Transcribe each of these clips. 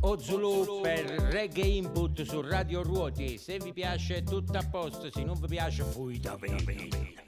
Ozulu per Reggae Input su Radio Ruoti. Se vi piace tutto a posto, se non vi piace, fuite bene.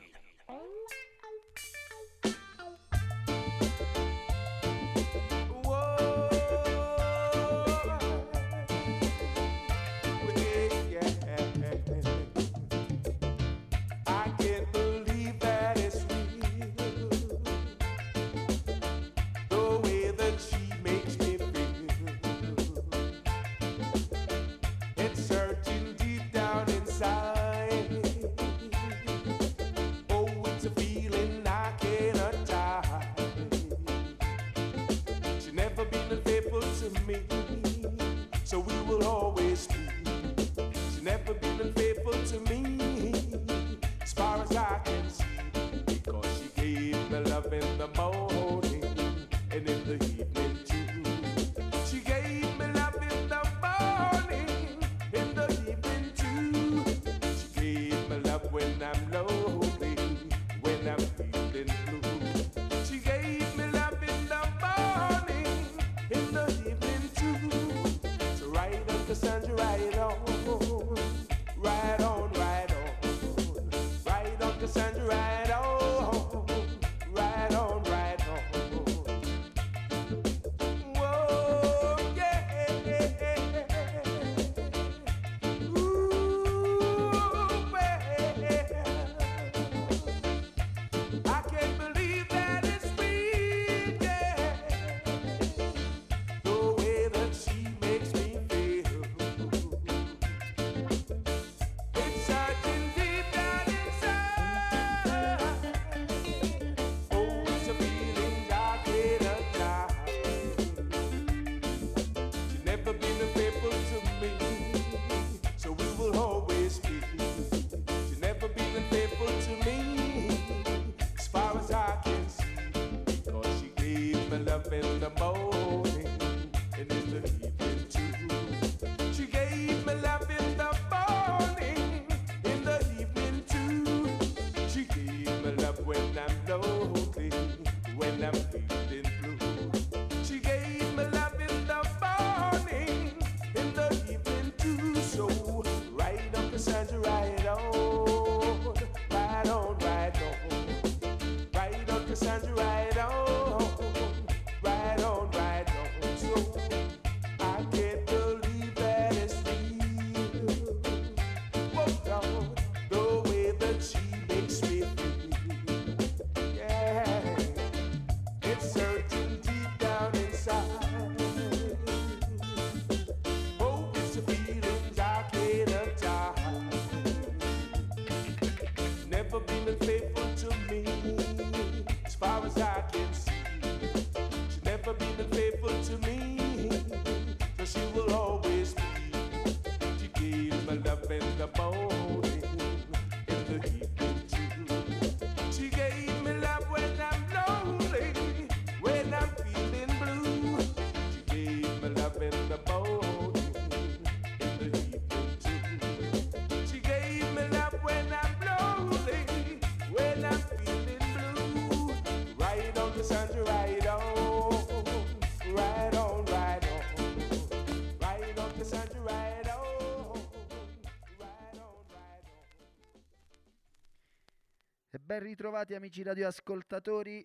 E ben ritrovati amici radioascoltatori.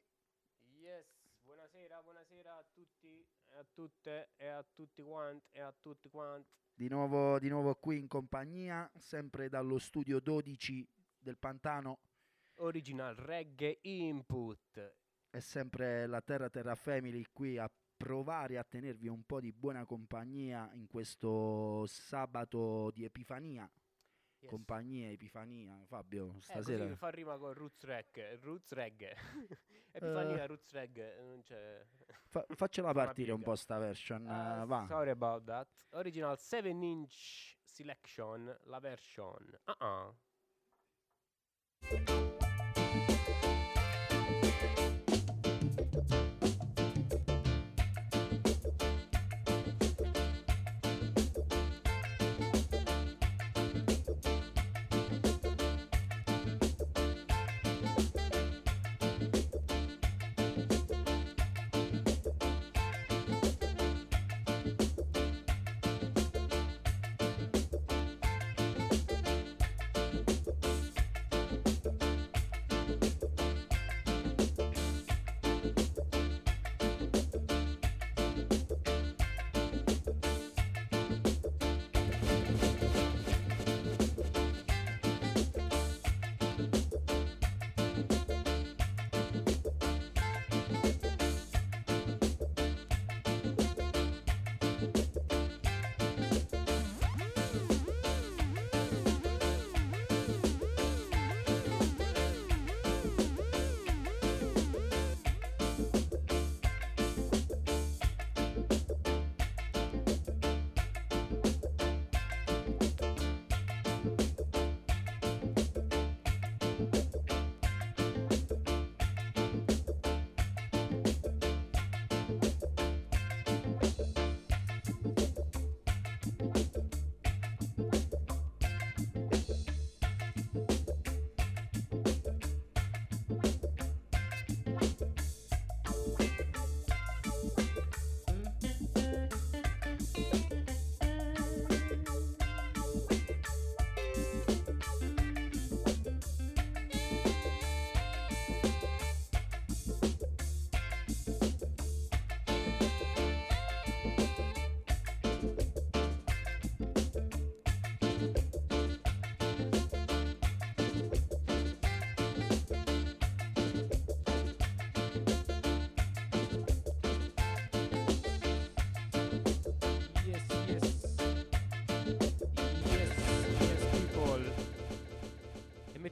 Yes, buonasera, buonasera a tutti, a tutte e a tutti quanti e a tutti quanti. Di nuovo, di nuovo qui in compagnia, sempre dallo studio 12 del Pantano. Original Reggae Input. È sempre la Terra Terra Family qui a provare a tenervi un po' di buona compagnia in questo sabato di Epifania. Yes. Compagnia, Epifania, Fabio, eh, stasera. Eh, fa rima con Roots Reg, Roots Reg. Epifania, uh, Roots Reg, non c'è... Fa- faccela partire un po' sta version, uh, va. Sorry about that. Original 7-inch selection, la version. Ah uh-uh. ah.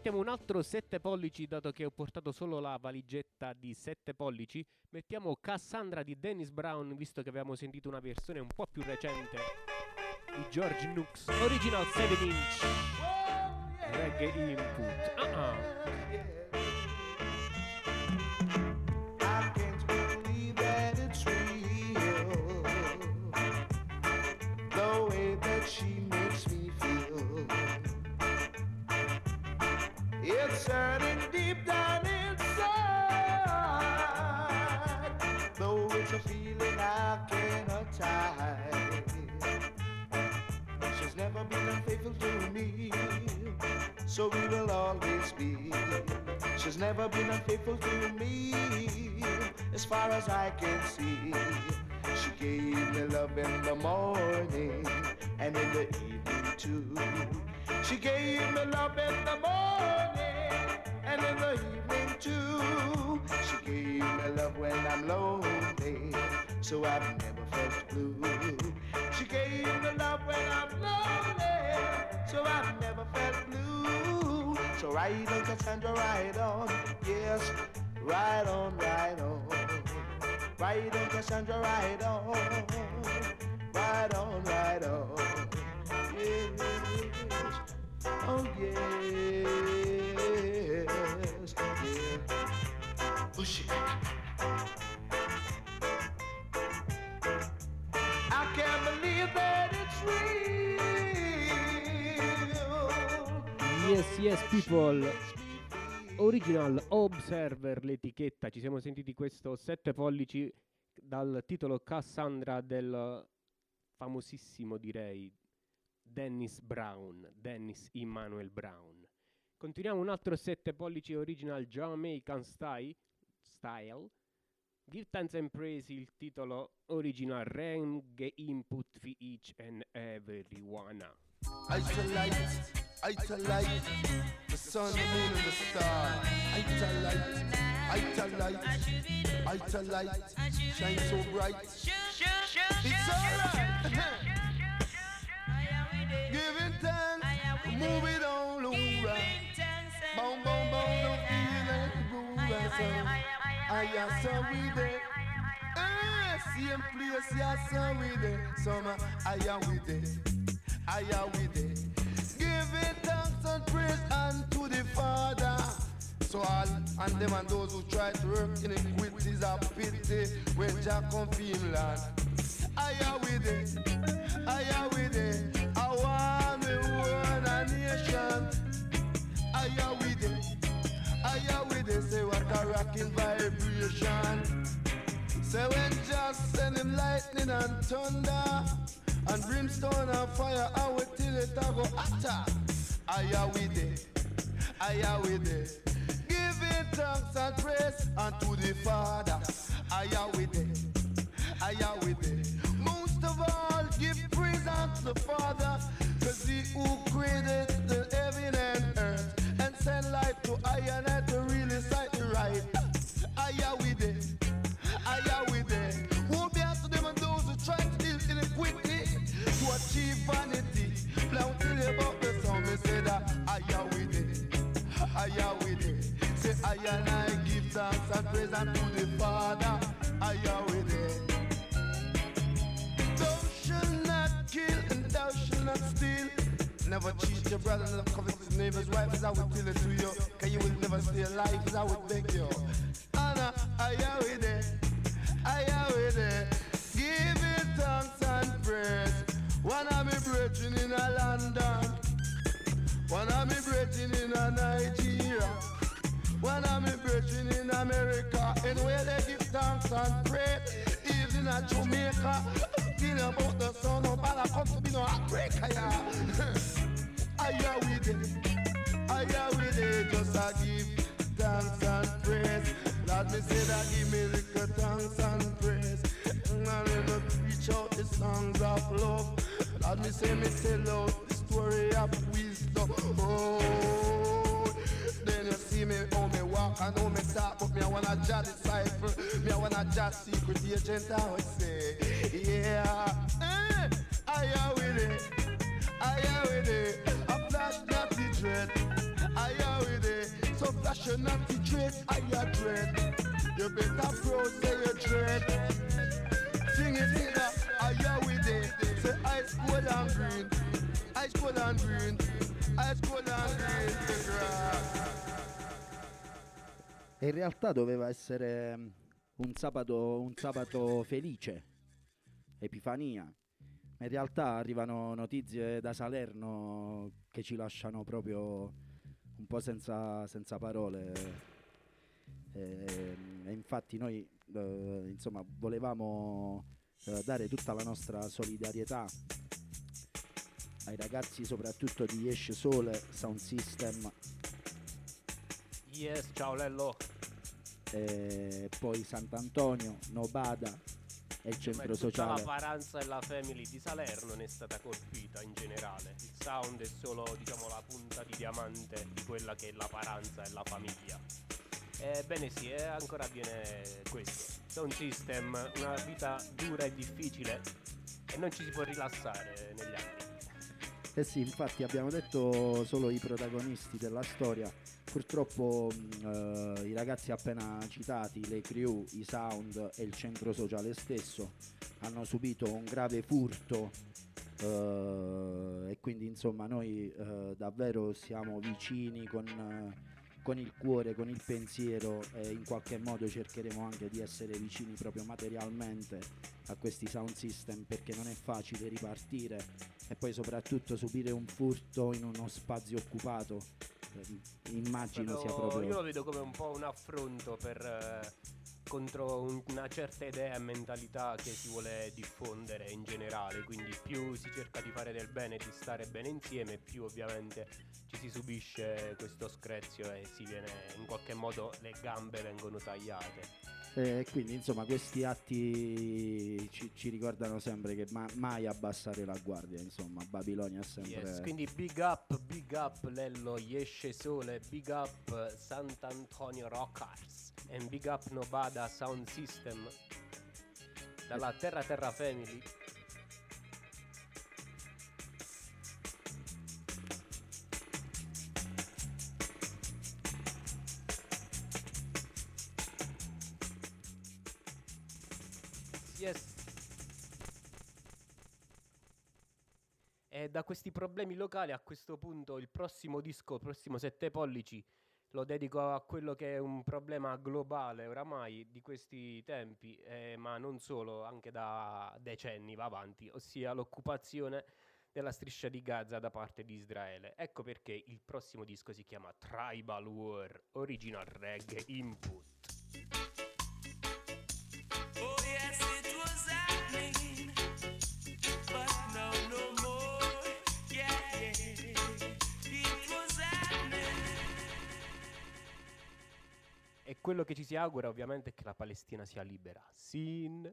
Mettiamo un altro 7 pollici, dato che ho portato solo la valigetta di 7 pollici. Mettiamo Cassandra di Dennis Brown, visto che avevamo sentito una versione un po' più recente di George Nooks. Original 7 inch. Reggae input. Uh-uh. I never been unfaithful to me. So we will always be. She's never been unfaithful to me, as far as I can see. She gave me love in the morning and in the evening too. She gave me love in the morning and in the evening too. She gave me love when I'm lonely, so I've never felt blue. She gave me love when I'm lonely, so I've never felt blue. So ride on, Cassandra, ride on, yes, ride on, ride on. Ride on, Cassandra, ride on, ride on, ride on. Yes, oh yes, yeah. Push it. Can't believe that it's real. Yes, yes, people. Original Observer, l'etichetta. Ci siamo sentiti questo 7 pollici dal titolo Cassandra del famosissimo, direi, Dennis Brown, Dennis Emmanuel Brown. Continuiamo un altro 7 pollici original Jamaican style, style. Give thanks and praise il titolo original Reggae Input for each and everyone. Isolate, isolate, the sun, the moon, and the star. Isolate, isolate, isolate, shine so bright. It's alright. Giving thanks, move it all over. Boom, boom, boom, no feeling groove. So I am so with it. Eh, Same place, yeah, so with it. Summer, I am with it. I am with it. Giving thanks and praise unto the Father. So all and them and those who try to work iniquities are pity when Jack come Finland. I am with it. I am with it. I want me one a nation. I am with it. I am with it. Say what a rocking vibration. Say when just send him lightning and thunder and brimstone and fire, I will till it a go hotter. I am with it. I am with it. Giving thanks and praise unto the Father. I am with it. I am with it. Most of all, give praise unto the Father, cause he who created the heaven and earth and sent light to I and praise unto the Father. I with it. Thou shalt not kill and thou shalt not steal. Never cheat your brother, never covet his neighbor's wife, as I would tell it to you. Cause you will never stay alive, as I would beg you. Anna, I with it. I with it. Give it thanks and praise. One of me brethren in a London. One of me brethren in a Nigeria. One of me brethren in America. And where they give thanks and praise. Even in Jamaica. Thinking about the sun of Allah come to be no heartbreaker. Yeah. I am with it. I am with it. Just I give thanks and praise. Lord, me say that give me little thanks and praise. And I never preach out the songs of love. Lord, me say me tell out the story of wisdom. Oh, me how me walk and how me talk, but me I wanna jot disciple. Me I wanna jot secret agent. I would say, yeah. Eh, I am with it. I am with it. A flash the dread. I am with rationality trait, I a dread. You better prose your dread. Sing it nigga, I ya with it. Say ice cold and green, ice cold and green, ice cold and green. The grass. E in realtà doveva essere mm, un sabato, un sabato felice, Epifania. In realtà arrivano notizie da Salerno che ci lasciano proprio un po' senza, senza parole. E, e infatti noi eh, insomma volevamo eh, dare tutta la nostra solidarietà ai ragazzi soprattutto di Esce Sole Sound System Yes, ciao Lello. e poi Sant'Antonio, Nobada e il centro tutta sociale. la Paranza e la family di Salerno ne è stata colpita in generale. Il sound è solo, diciamo, la punta di diamante di quella che è la Paranza e la famiglia. Ebbene sì, e ancora avviene questo. Sound system, una vita dura e difficile e non ci si può rilassare negli anni. Eh sì, infatti abbiamo detto solo i protagonisti della storia. Purtroppo mh, eh, i ragazzi appena citati, le crew, i sound e il centro sociale stesso hanno subito un grave furto eh, e quindi insomma noi eh, davvero siamo vicini con, eh, con il cuore, con il pensiero e in qualche modo cercheremo anche di essere vicini proprio materialmente a questi sound system perché non è facile ripartire e poi soprattutto subire un furto in uno spazio occupato. Eh, immagino sia Però proprio Io lo vedo come un po' un affronto per, eh, contro un- una certa idea e mentalità che si vuole diffondere in generale. Quindi più si cerca di fare del bene e di stare bene insieme, più ovviamente ci si subisce questo screzio e si viene in qualche modo le gambe vengono tagliate. e quindi insomma questi atti ci, ci ricordano sempre che ma- mai abbassare la guardia insomma Babilonia è sempre Yes, quindi big up, big up Lello Yesce Sole, big up Sant'Antonio Rockers e big up Nobada Sound System dalla Terra Terra Family. Yes. E da questi problemi locali a questo punto il prossimo disco, il prossimo 7 pollici, lo dedico a quello che è un problema globale oramai di questi tempi, eh, ma non solo, anche da decenni va avanti, ossia l'occupazione della striscia di Gaza da parte di Israele. Ecco perché il prossimo disco si chiama Tribal War, Original Reggae Input. Quello che ci si augura ovviamente è che la Palestina sia libera. Sin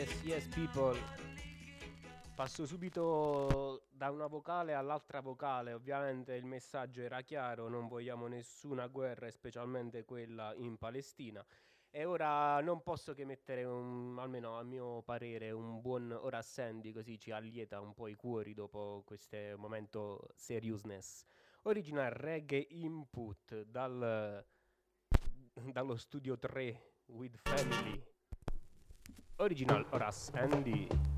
Yes, yes, people. Passo subito da una vocale all'altra vocale. Ovviamente il messaggio era chiaro: non vogliamo nessuna guerra, specialmente quella in Palestina. E ora non posso che mettere, un, almeno a mio parere, un buon ora Sandy, così ci allieta un po' i cuori dopo questo momento seriousness. Original reggae input dal, dallo studio 3 with family. Original Horace Andy.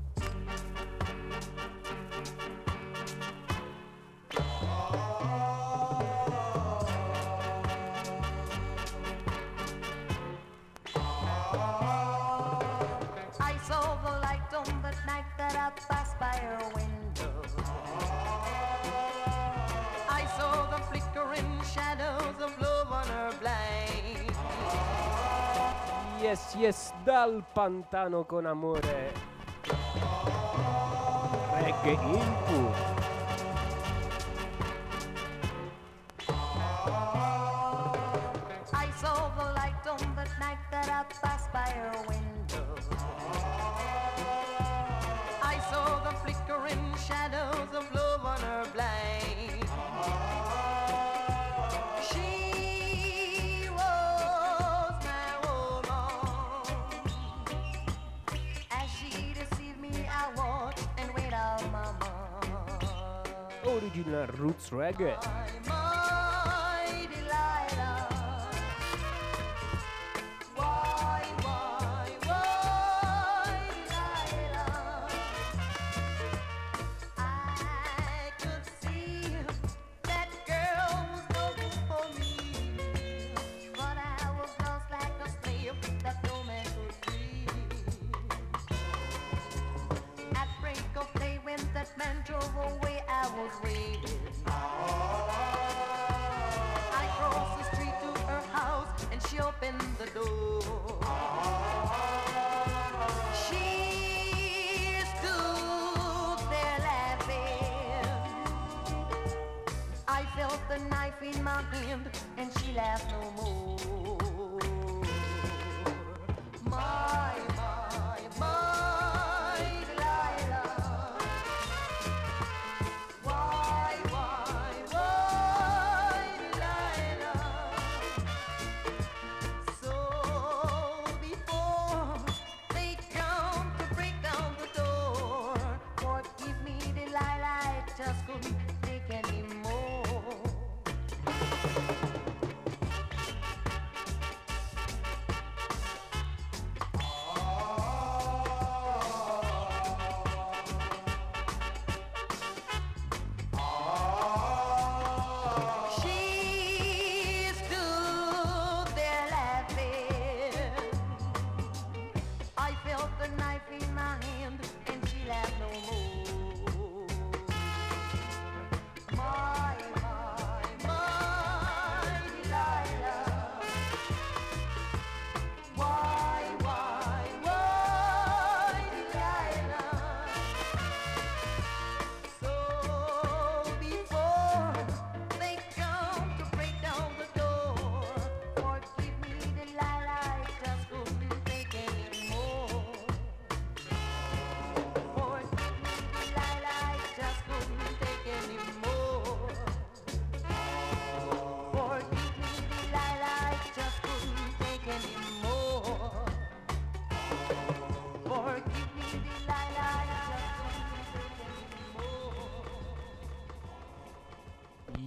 Yes, yes, dal pantano con amore. Reggae input. I away, I was waiting. Hand and she laughed no more.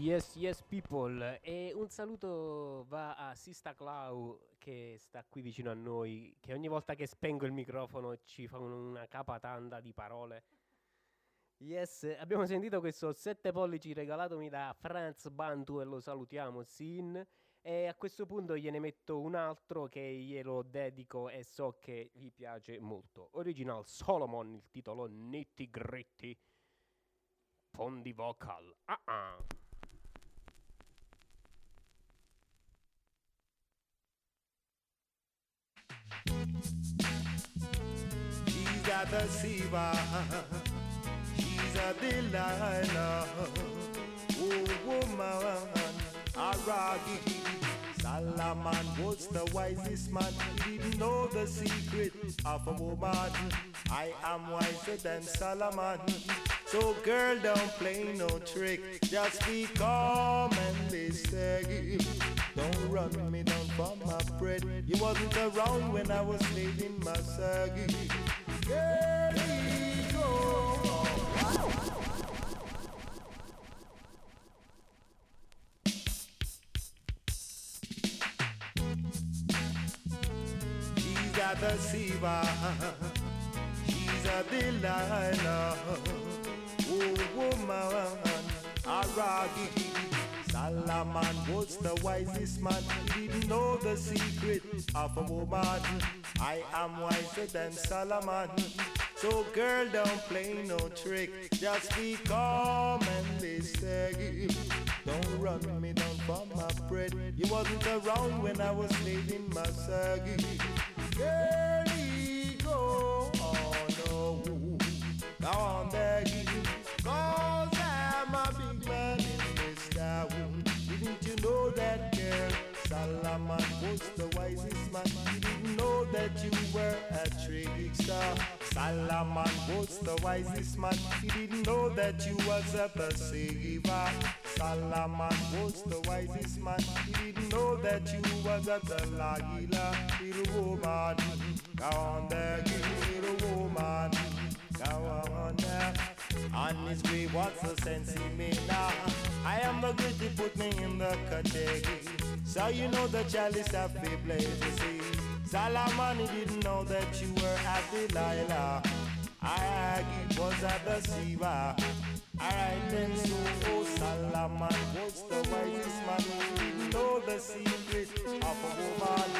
Yes, yes, people. E un saluto va a Sista Clau che sta qui vicino a noi, che ogni volta che spengo il microfono ci fa un- una capatanda di parole. Yes, abbiamo sentito questo 7 pollici regalatomi da Franz Bantu e lo salutiamo, Sin. E a questo punto gliene metto un altro che glielo dedico e so che gli piace molto. Original Solomon, il titolo Nitty Gritty. Fondi vocal. Ah ah. She's a deceiver. She's a Delilah. Oh, woman. A raggy. Sal Solomon was the wisest man. He didn't know the secret of a woman. I am wiser than Solomon. So girl, don't play no trick. Just be calm and steady. Don't run me down for my bread. You wasn't around when I was slaving my saggy. Girl, go. She's a deceiver. She's a Delilah. Oh, woman, a raggy. Solomon was the wisest man. Didn't know the secret of a woman. I am wiser than Solomon. So girl, don't play no trick. Just be calm and steady. Don't run me down for my bread. You wasn't around when I was slaving my saggy. Girlie, go on, oh no. Go on, Becky. That, girl? Solomon was the wisest man. He didn't know that you were a trickster. Solomon was the wisest man. He didn't know that you was a deceiver. Solomon was the wisest man. He didn't know that you was a Delilah. Little woman, go on there, little woman, go on there. On his way, what's the sense in me now? I am the good to put me in the category. So you know the chalice to blaze to see. He didn't know that you were a Delilah. I was a deceiver. Alright then, so oh, Solomon was the wisest man. He didn't know the secret of a woman.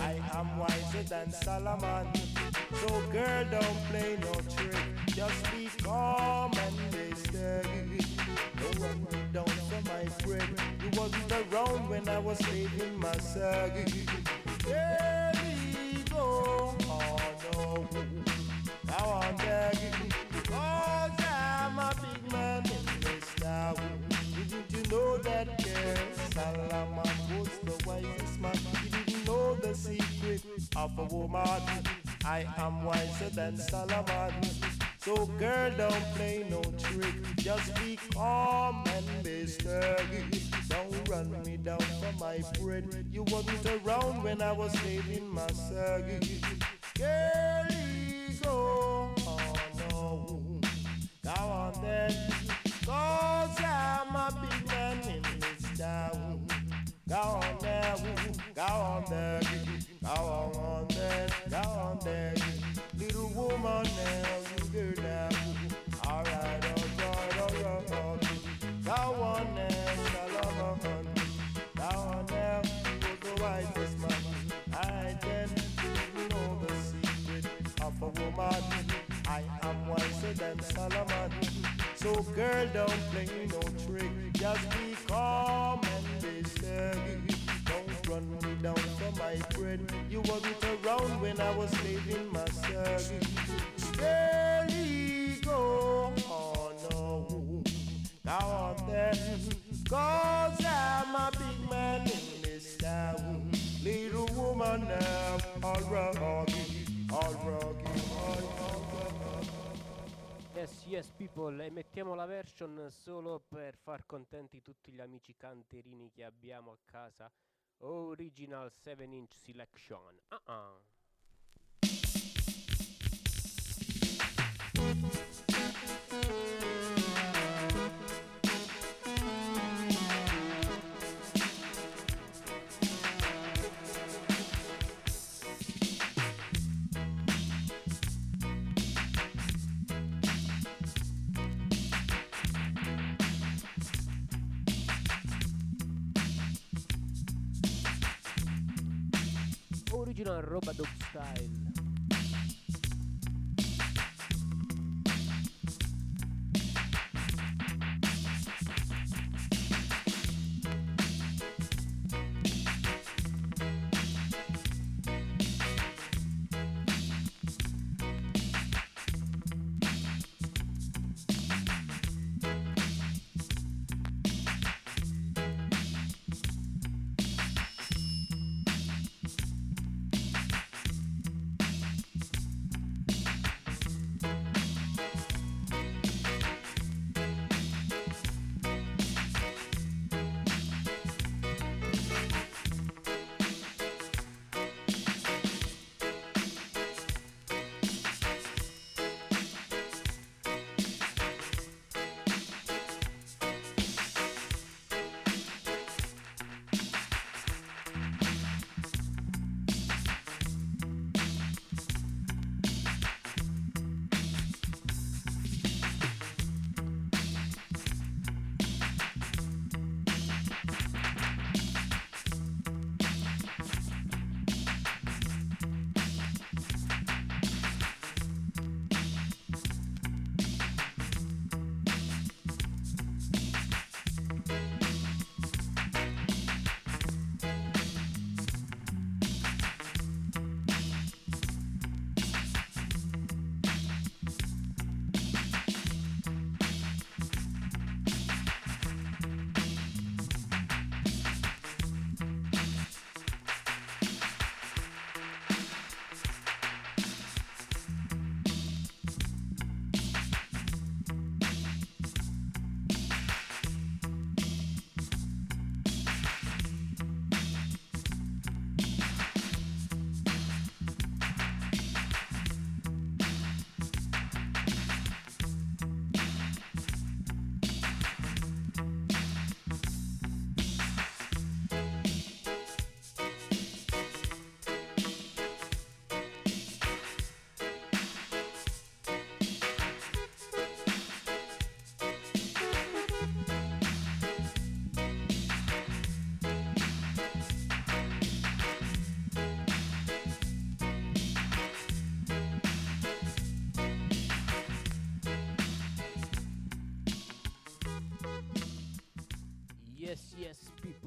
I am wiser than Solomon. So girl, don't play no trick. Just be calm and be steady. Don't run me down for my bread. You wasn't around when I was saving my saggy. There we go. Oh no. Now I'm begging. Cause I'm a big man in this town. Didn't you know that girl? Solomon was the wisest man. He didn't know the secret of a woman. I am wiser than Solomon. So girl, don't play no trick. Just be calm and be steady. Don't run me down for my bread. You wasn't around when I was saving my saggy. Girlie, go on, oh no. Go on then. Cause I'm a big Go on there, go on there, go on there, go on there. Little woman now, you girl now. Alright, alright, alright, alright. Go on there, Solomon. Go on there, you're the wisest man. I then you know the secret of a woman. I am wiser than Solomon. So girl, don't play no trick. Just be calm and steady. Don't run me down for my bread. You wasn't around when I was saving my saggy. Girlie, go on, no. Go on then. Cause I'm a big man in this town. Little woman now, all roggy, all roggy. Yes, yes, people, e mettiamo la version solo per far contenti tutti gli amici canterini che abbiamo a casa. Original 7 inch selection. Uh-uh. Original Valentino arroba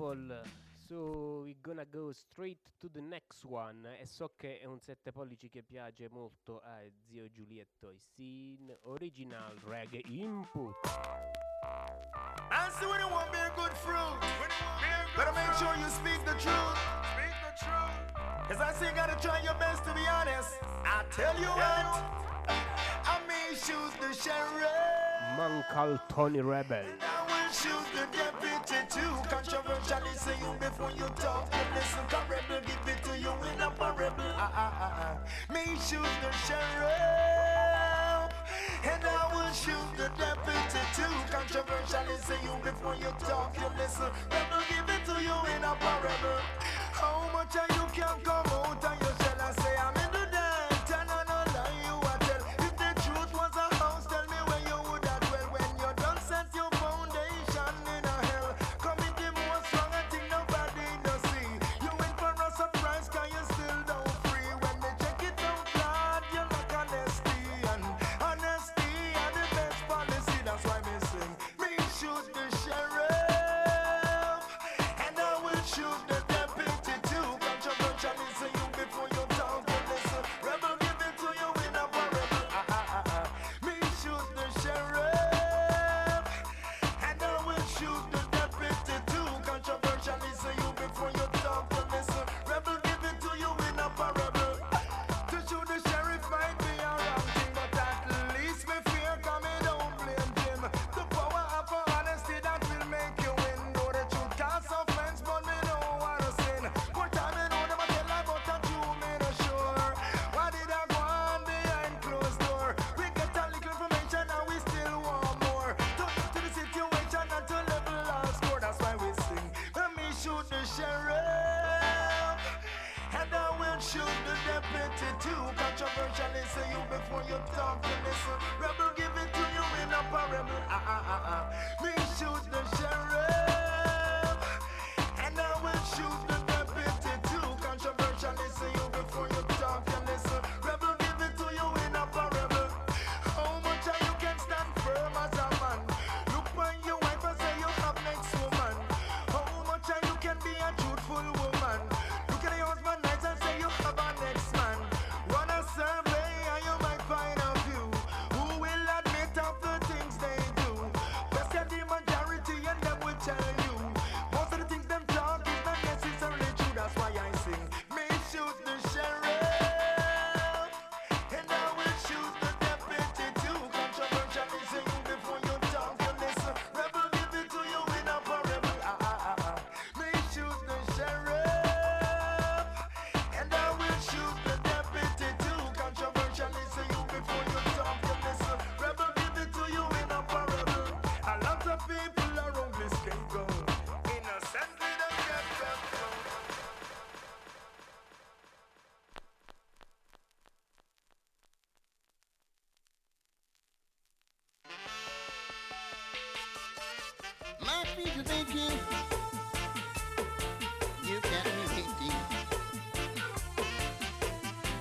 people. So we're gonna go straight to the next one. E so che è un 7 pollici che piace molto a zio Giulietto Isin. Original Reggae Input. And see when you want bear good fruit. Better make sure you speak the truth. Speak the truth. Cause I say you gotta try your best to be honest. I tell you what. I may shoot the sheriff. Monk Tony Rebel. And I will shoot the deputy too controversial. say you before you talk. You listen correctly. Give it to you in a parable. Ah, ah, ah, ah. Me shoot the sheriff. And I will shoot the deputy too. Controversial. say you before you talk. You listen. Let me give it to you in a parable. How much are you can come out and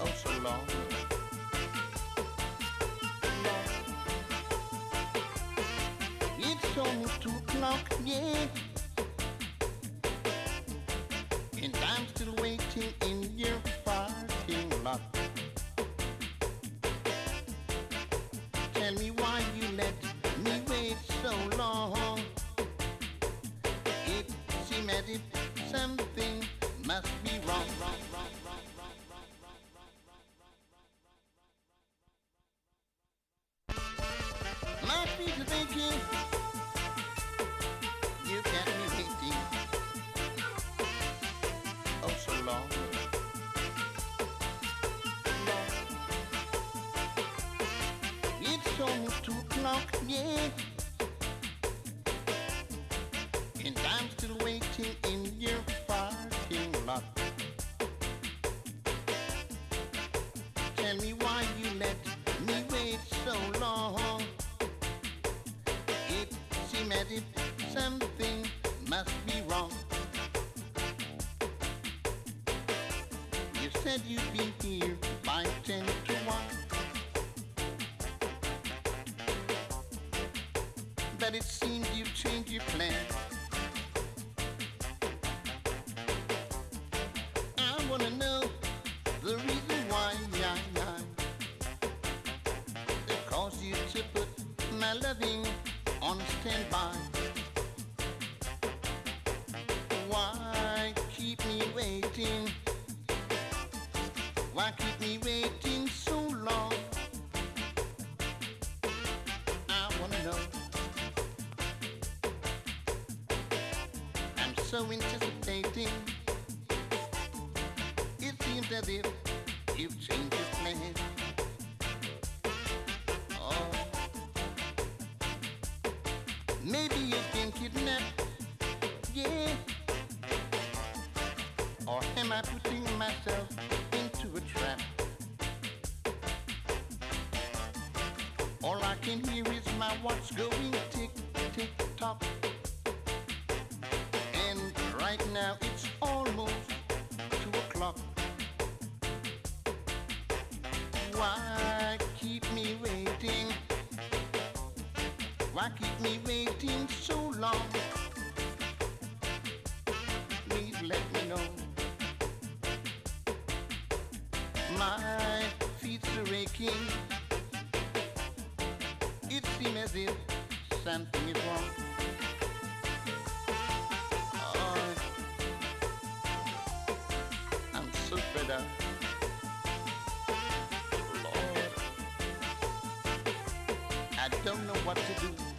Oh, so long. Long. It's almost two o'clock, yeah. And you've been here. so interesting. me waiting so long. Please let me know. My feet are aching. It seems as if something is wrong. Oh, I'm so fed up. I don't know what to do.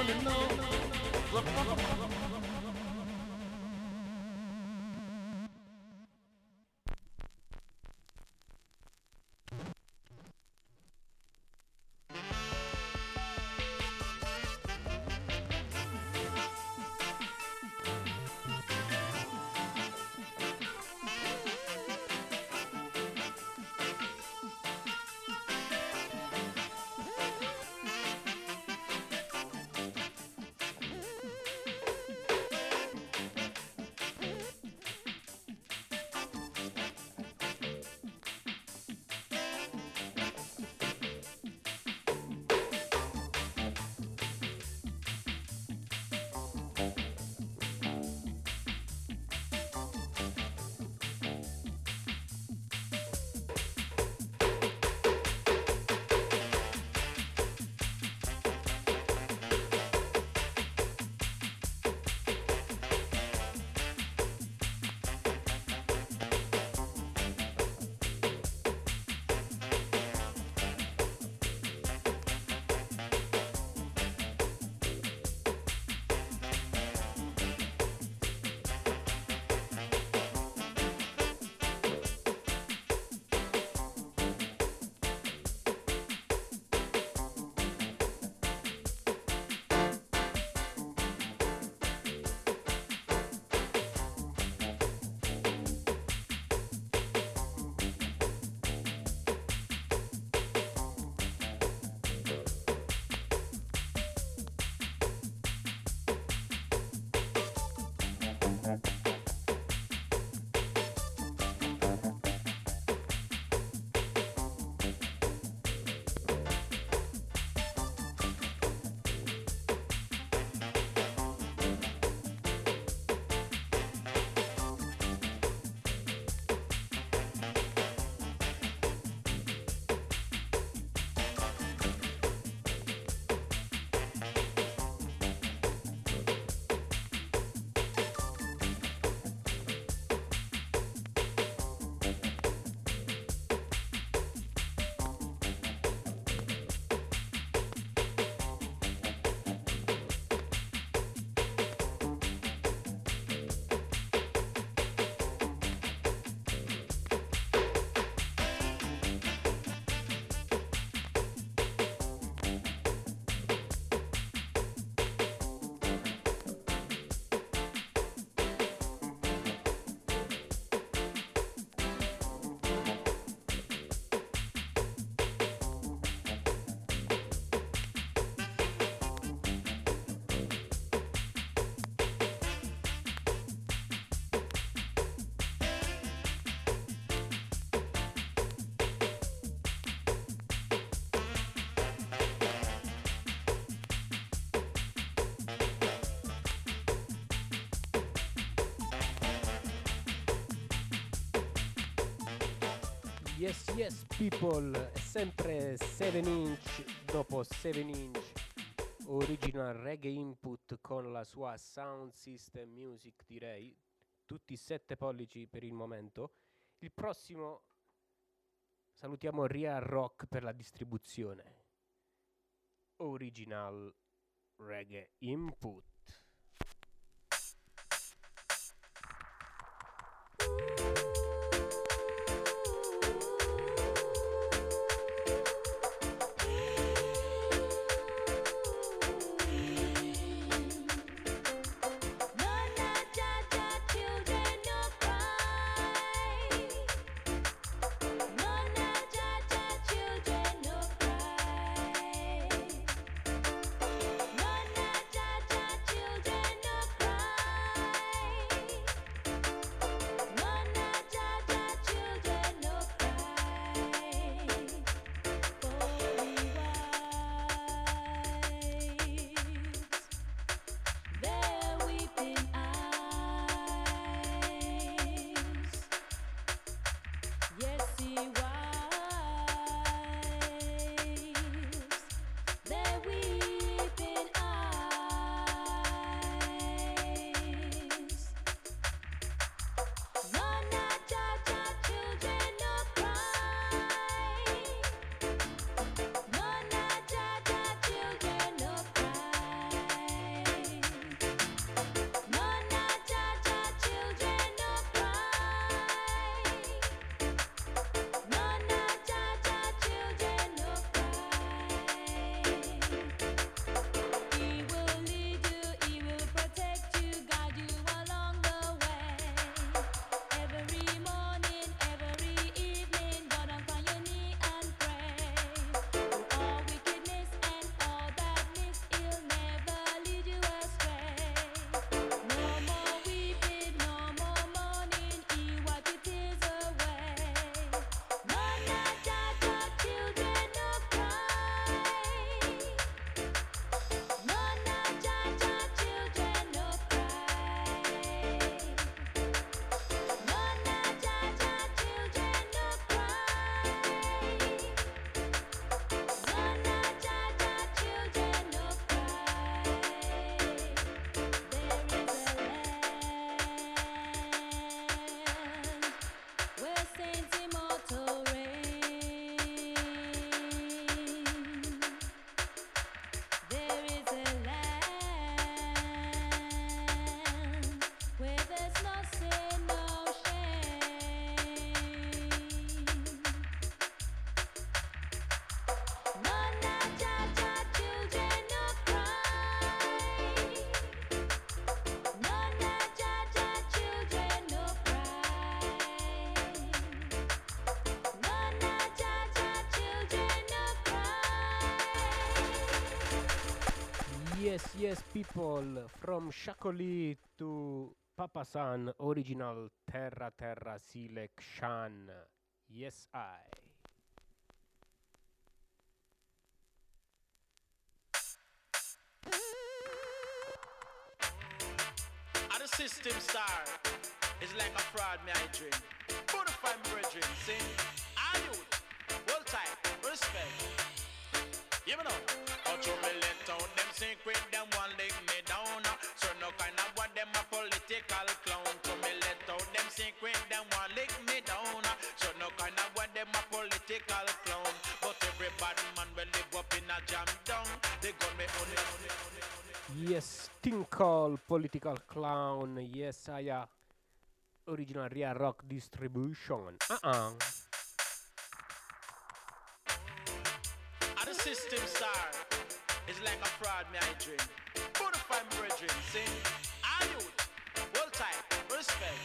wanna know. Yes, yes, people, sempre 7 inch dopo 7 inch. Original reggae input con la sua sound system music, direi. Tutti 7 pollici per il momento. Il prossimo salutiamo Ria Rock per la distribuzione. Original reggae input. Their Yes, yes, people, from Shakoli to Papa San, original Terra Terra selection. Yes, I. And the system star is like a fraud, I dream. Bonafide brethren, sing. Are you? Hold tight, respect. To me let them secret, them one leg me down. Uh. So no kind of what them a political clown. To me let out them secret, them one leg me down. Uh. So no kind of what them a political clown. But every bad man will live up in a jam down. They gun me on Yes, Tinkle, political clown. Yes, I am. Original Ria Rock distribution. Uh-uh. The system star is like a fraud, me I dream. Bonafide brethren, sing. Are you? Hold tight, respect.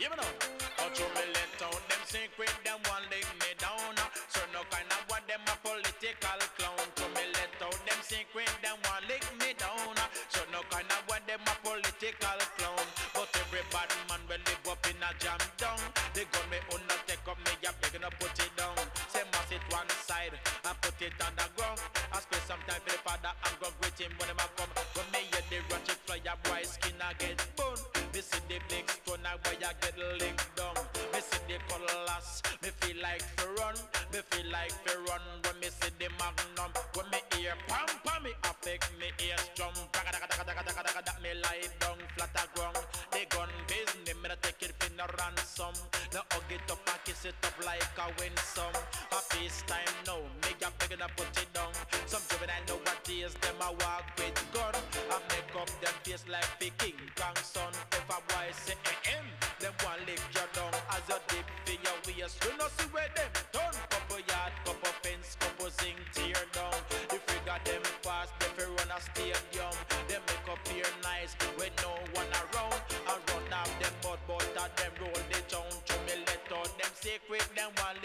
You know, out to me let out them secret, them one leg me down. So no kind of what them a political clown. To me let out them secret, them one leg me down. So no kind of what them a political clown. But every bad man will live up in a jam down. They gun me on take up me, ya begging to put it down. Say mass it one side and put it on the ground. I spend some time for the father and go greet him when him a come. When me hear the ratchet fly, a boy skin a get burned. Me see the big stone, a boy a get licked down. Me see the colors, me feel like fi run, me feel like fi run when me see the magnum. When me hear pam pam, me affect me ears drum. Daga daga daga daga daga daga daga me lie down flat a ground. The gun business, me da take it for no ransom. No hug it up and kiss it up like a winsome. A FaceTime now, me a begging to put it down. Some juvenile nowadays them a walk with gun. I make up them face like the King Kong son. If a boy say eh eh, them want lick you down as you dip for your waist. You know see where them turn. Couple yard, couple fence, couple zinc tear down. The got them fast, they fi run a stadium. They make up here nice with no one around. I run off them but of them roll the town. To me let out them secret, them want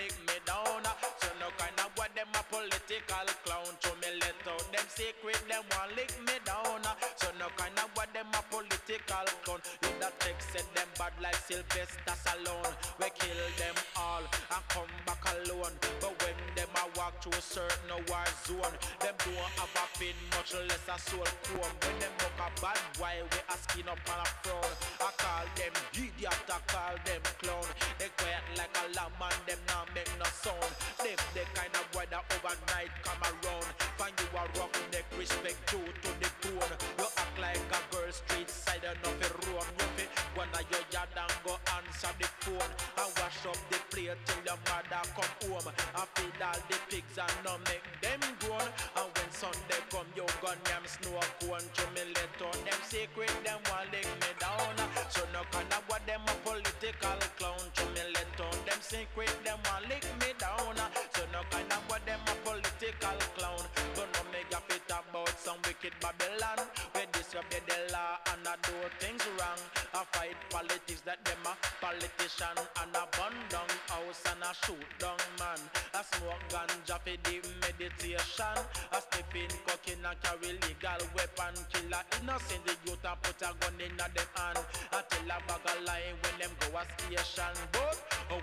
a political clown. To me let out them secret, them want lick me down. Uh. So no kind of what them a political clown. You that text said them bad like Sylvester Stallone. We kill them all and come back alone. But when them a walk through a certain war zone, them don't have a pin, much less a soul comb. When them look a bad boy, we a skin up on a frown. I call them idiot, I call them clown. They quiet like a lamb and them not make no sound. Them the kind of boy that overnight you to the bone. You act like a girl street side and of a room. You fi one of your yard and go answer the phone and wash up the plate till your mother come home. And feed all the pigs and no make them grown. And when Sunday come, you gun yam snow cone. To me let out them secret, them want lick me down. So no kind of what them a political clown. To me let out them secret, them want lick me wicked Babylon. Where disrespect the law and I do things wrong. I fight politics that them a politician and a burn down house and a shoot down man. I smoke ganja for the meditation. I step in cocaine and carry legal weapon. Kill a innocent the youth and put a gun in a them hand. I tell a bag of lie when them go a station. But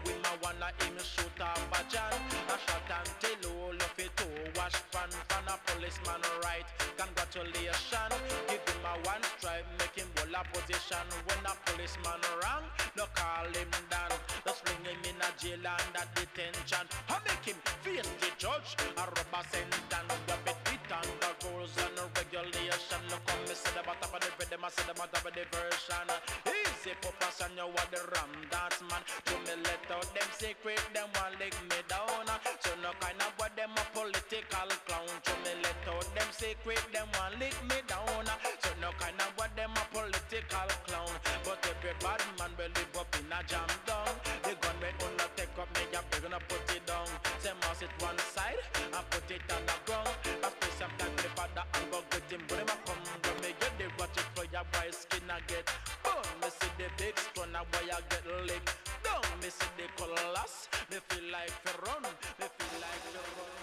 we ma wanna him shoot a bajan. I shot tell all of it to wash pan a policeman right. Congratulations, give him a one stripe, make him hold a position. When a policeman wrong, no call him down. Just bring him in a jail under detention. I make him face the judge, a rubber sentence. Drop it beat on the rules and the regulation. Look how me say the bottom of the rhythm, I say the bottom of the version. Easy for person, you are the ram dance man. To me let out them secret, them want lick me down. Uh. So no kind of what them a political clown. To me let out them secret, them want lick me down. Uh. So no kind of what them a political clown. But every bad man will live up in a jam down. The gunmen will not take up me, they gonna put it down. Say mouse it one side and put it on the a boy I get licked down. Me see the colors, me feel like to run. Me feel like to run.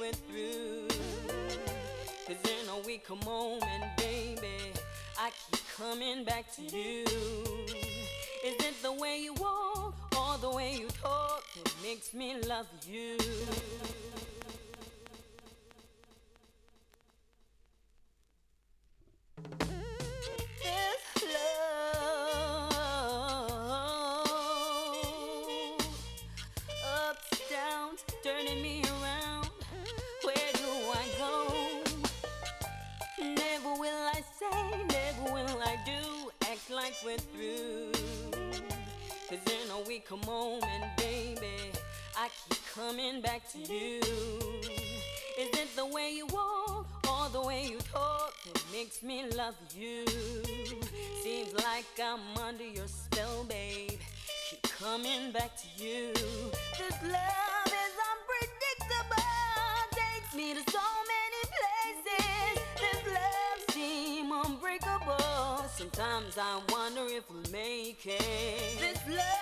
Like through. Cause in a home and baby, I keep coming back to you. Is it the way you walk or the way you talk that makes me love you? Come home and baby, I keep coming back to you. Is it the way you walk or the way you talk that makes me love you? Seems like I'm under your spell, babe. Keep coming back to you. This love is unpredictable, takes me to so many places. This love seems unbreakable. Sometimes I wonder if we'll make it. This love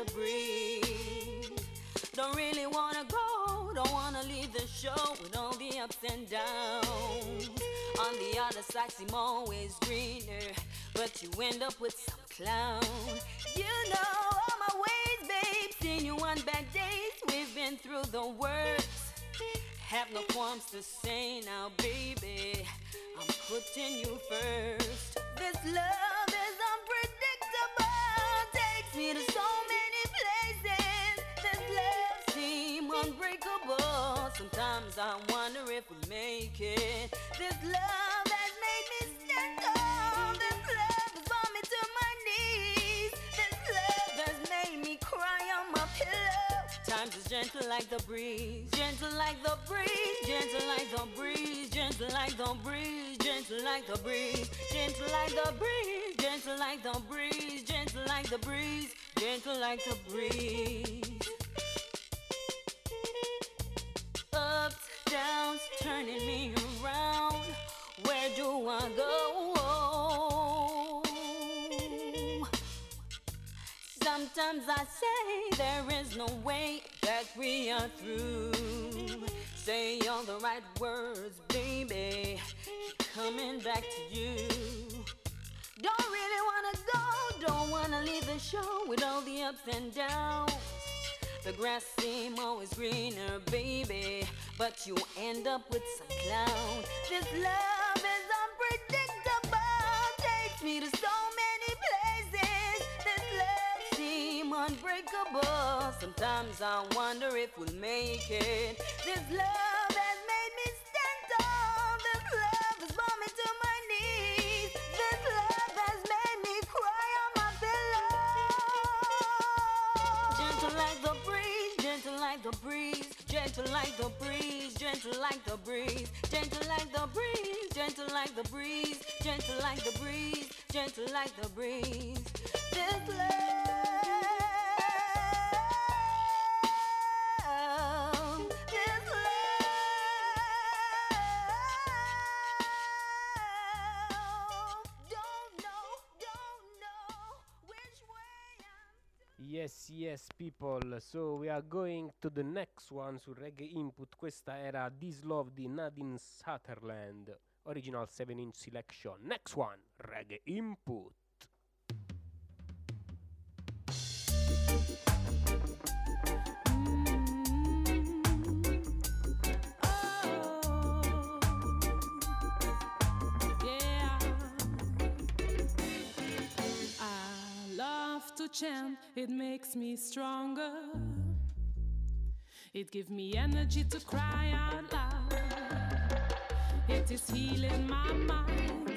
like the breeze. Don't really wanna go, don't wanna leave the show with all the ups and downs. On the other side, seem always greener, but you end up with some clown. You know all my ways, babe. Seen you on bad days, we've been through the worst. Have no qualms to say now, baby. I'm putting you first. This love is unpredictable, takes me to so many Sometimes I wonder if we make it. This love has made me stand tall. This love has brought me to my knees. This love has made me cry on my pillow. Times is gentle like the breeze, gentle like the breeze, gentle like the breeze, gentle like the breeze, gentle like the breeze, gentle like the breeze, gentle like the breeze, gentle like the breeze, gentle like the breeze. Ups, downs, turning me around. Where do I go? Sometimes I say there is no way that we are through. Say all the right words, baby. Keep coming back to you. Don't really wanna go, don't wanna leave the show with all the ups and downs. The grass seem always greener, baby, but you end up with some clown. This love is unpredictable, takes me to so many places. This love seem unbreakable. Sometimes I wonder if we'll make it. This love has made me stand tall. This love has brought me to my knees. The breeze, gentle like the breeze, gentle like the breeze, gentle like the breeze, gentle like the breeze, gentle like the breeze, gentle like the breeze. This love, Yes, people. So we are going to the next one su Reggae Input. Questa era This Love di Nadine Sutherland. Original 7 inch selection. Next one, Reggae Input. To chant, it makes me stronger. It gives me energy to cry out loud. It is healing my mind.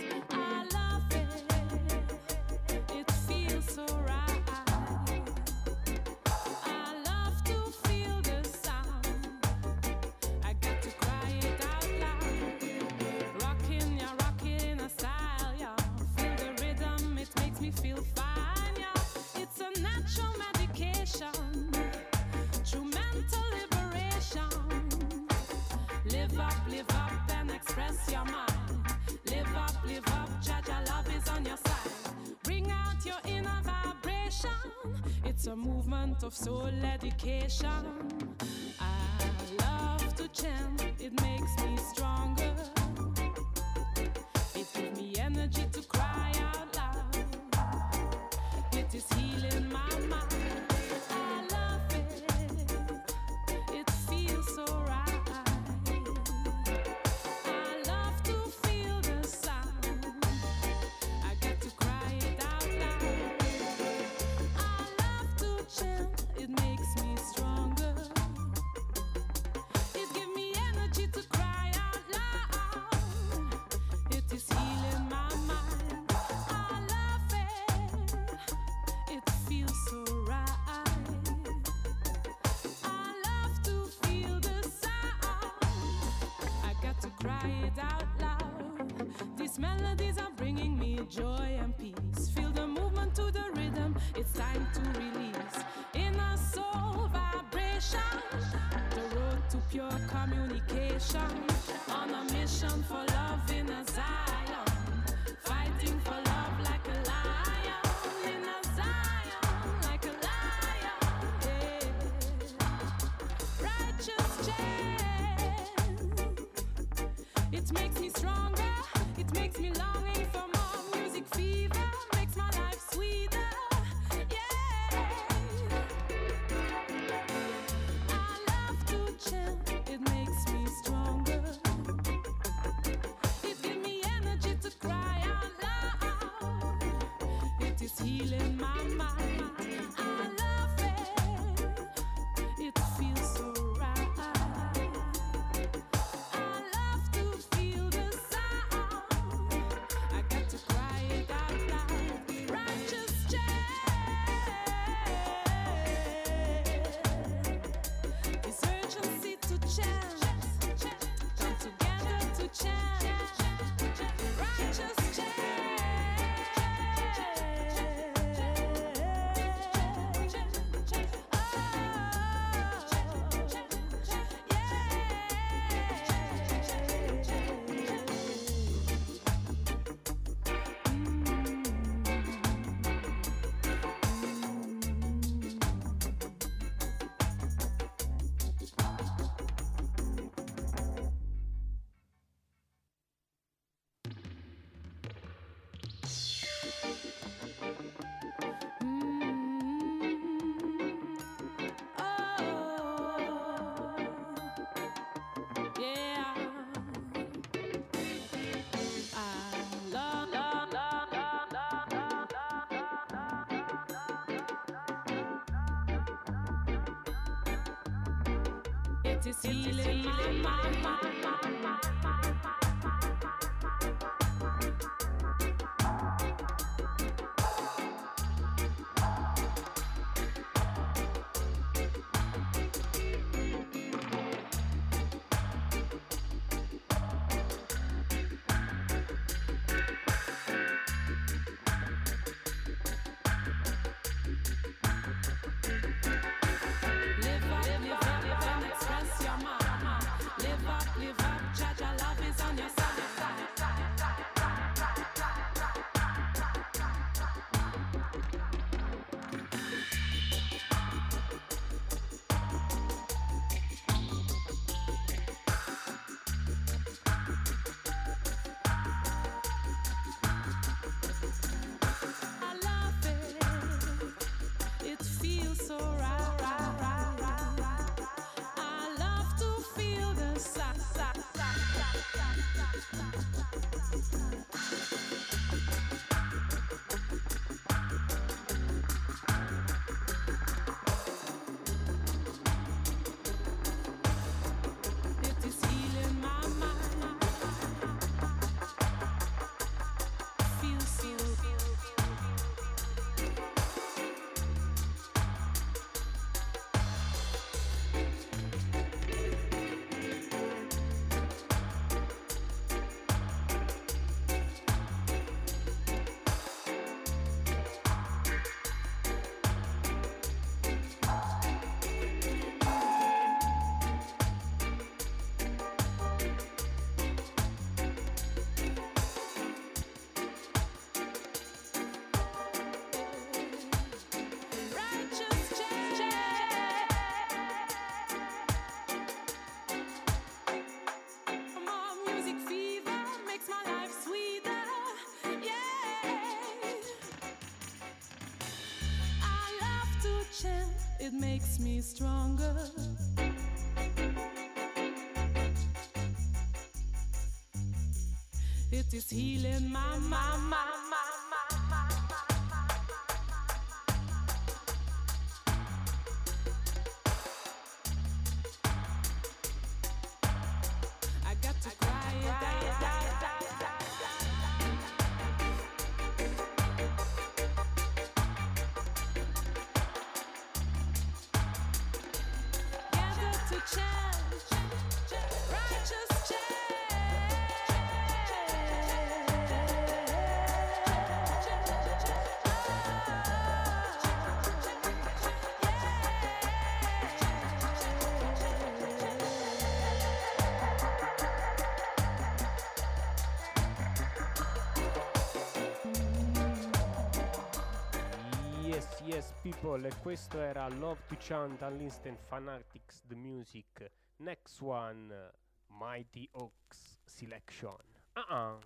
It's a movement of soul education. I love to chant, it makes me stronger. It gives me energy to cry out loud. It is healing my cry it out loud. These melodies are bringing me joy and peace. Feel the movement to the rhythm. It's time to release inner soul vibration. The road to pure communication. On a mission for love in a Zion. Fighting for It's healing it. my, my, my, my, my, my. it makes me stronger. It is healing my, my, my. Yes People e questo era Love to Chant all'Instant Fanatics The Music Next one Mighty Oaks Selection uh-uh.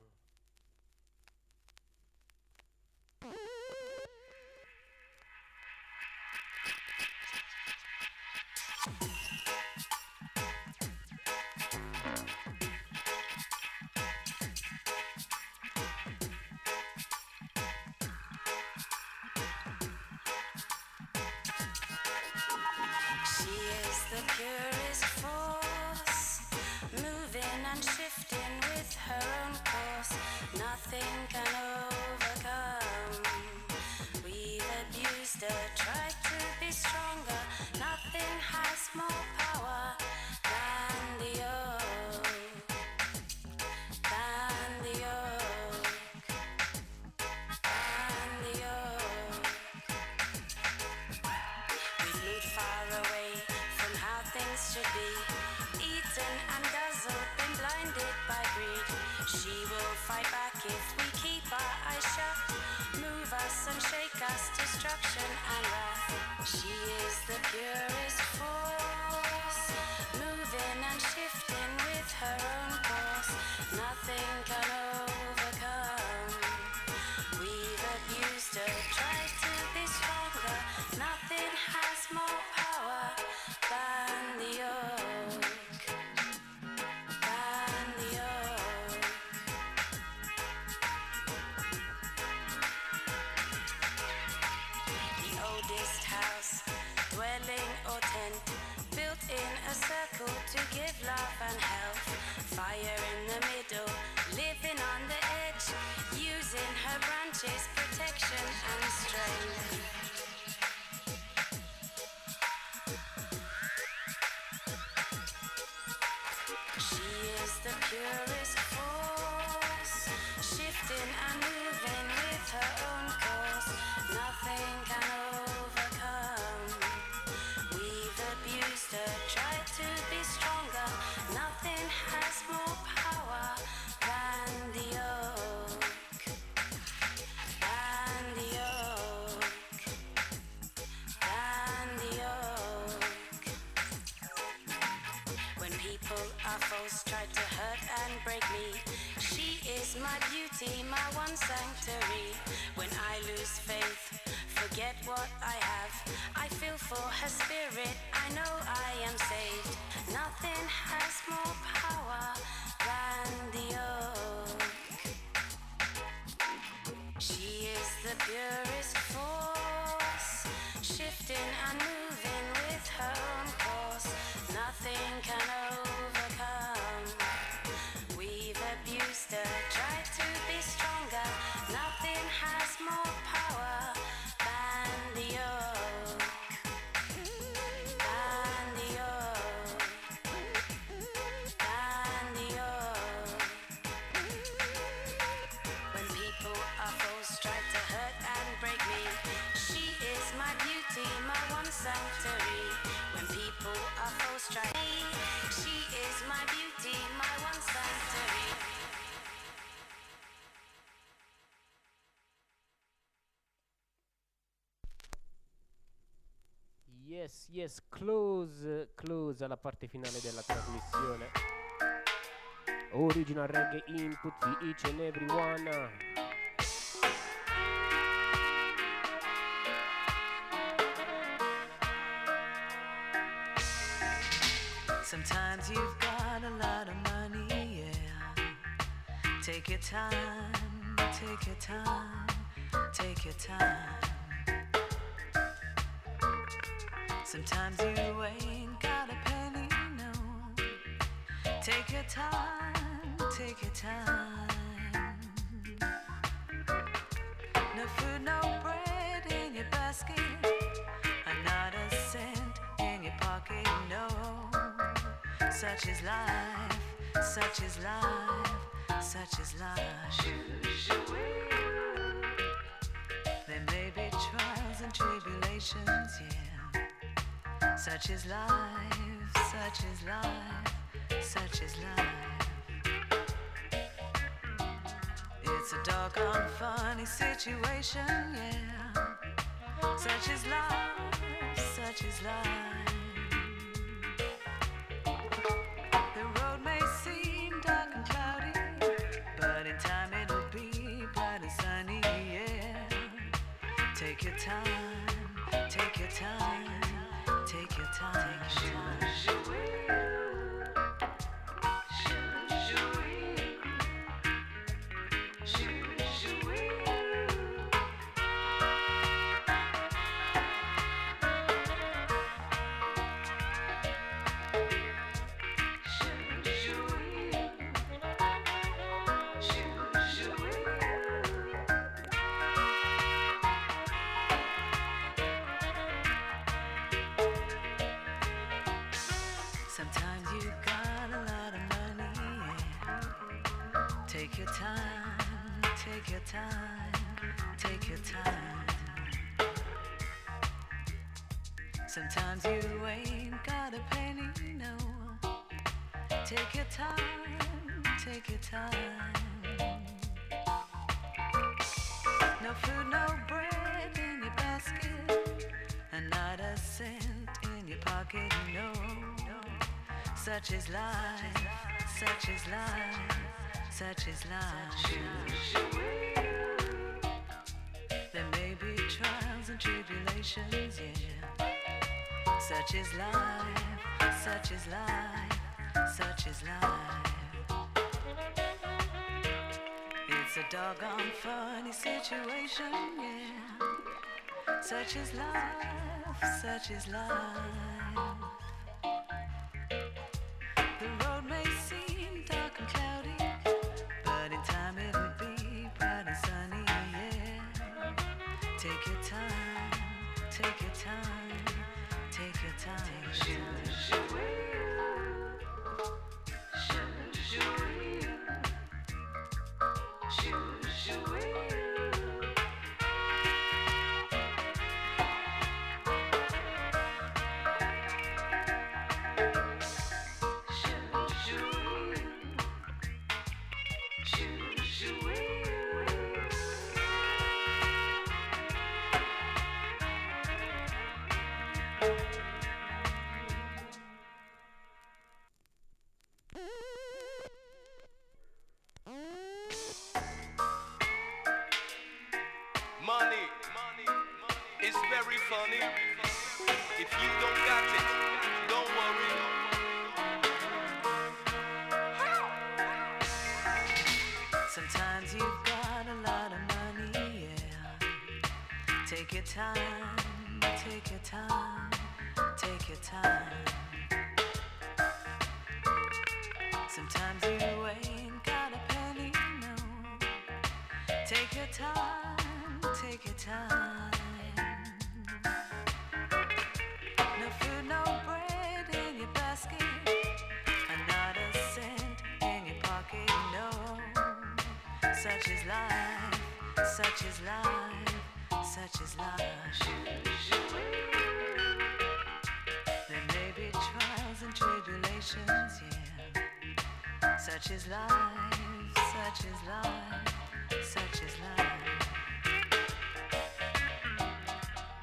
Yes, yes, close, close alla parte finale della trasmissione. Original reggae input for each and every one. Sometimes you've got a lot of money, yeah. Take your time, take your time, take your time. Sometimes you ain't got a penny, no. Take your time, take your time. No food, no bread in your basket, and not a cent in your pocket, no. Such is life, such is life, such is life. There may be trials and tribulations, yeah. Such is life, such is life, such is life. It's a dark and funny situation, yeah. Such is life, such is life. The road may seem dark and cloudy, but in time it'll be bright and sunny, yeah. Take your time, take your time. Take your time, take your time, take your time. Sometimes you ain't got a penny, no. Take your time, take your time. No food, no bread in your basket, and not a cent in your pocket, no. Such is life, such is life, such is life. There may be trials and tribulations, yeah. Such is life, such is life, such is life. It's a doggone funny situation, yeah. Such is life, such is life. Life, such is life, such is life. There may be trials and tribulations, yeah. Such is life, such is life, such is life.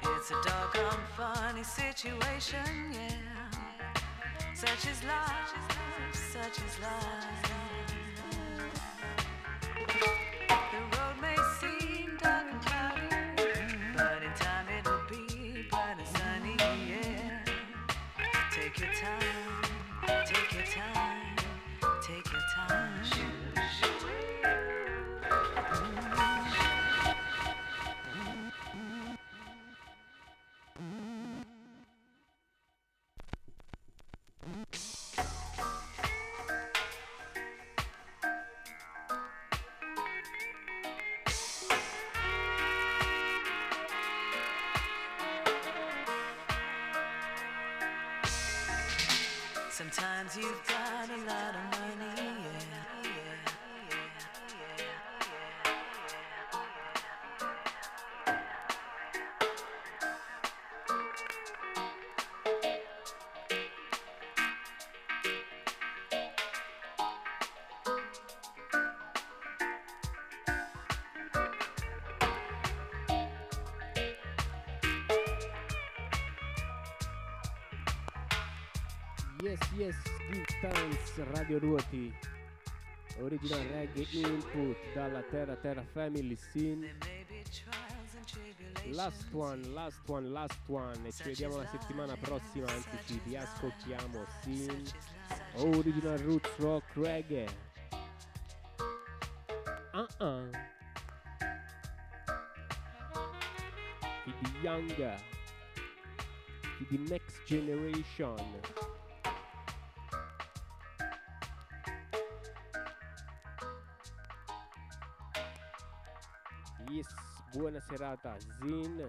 It's a doggone funny situation, yeah. Such is life, such is life. Take your time, take your time, Yes, yes, good times, Radio Ruoti. Original reggae input dalla Terra Terra Family Scene. Last one, last one, last one. E ci vediamo la settimana prossima, anzi ci riascoltiamo. Scene. Original Roots Rock Reggae. Uh-uh. For the younger. For the next generation. Buona serata, Zin.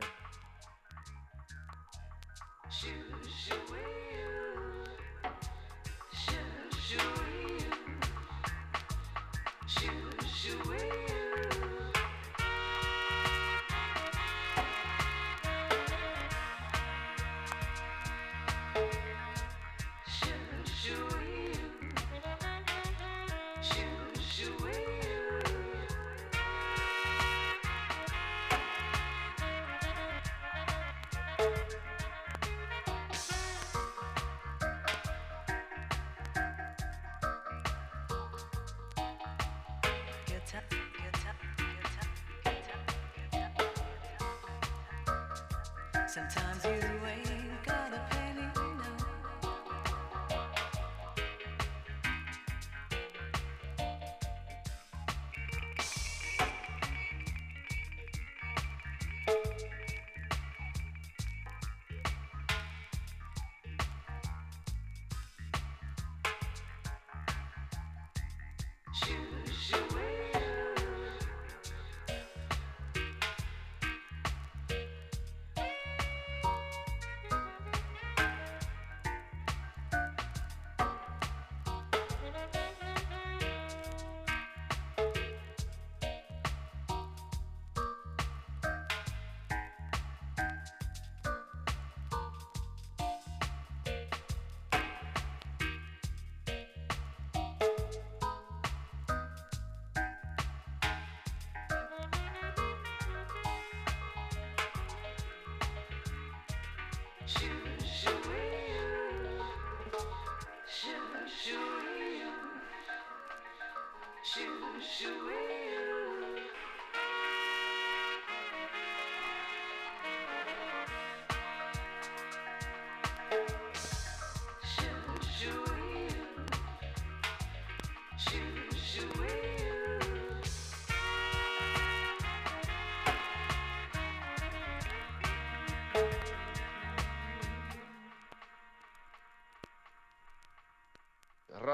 Sometimes you ain't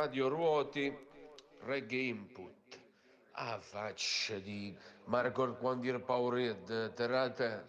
Radio Ruoti, Reggae Input. A faccia di Marco quando era Powerhead, terrate.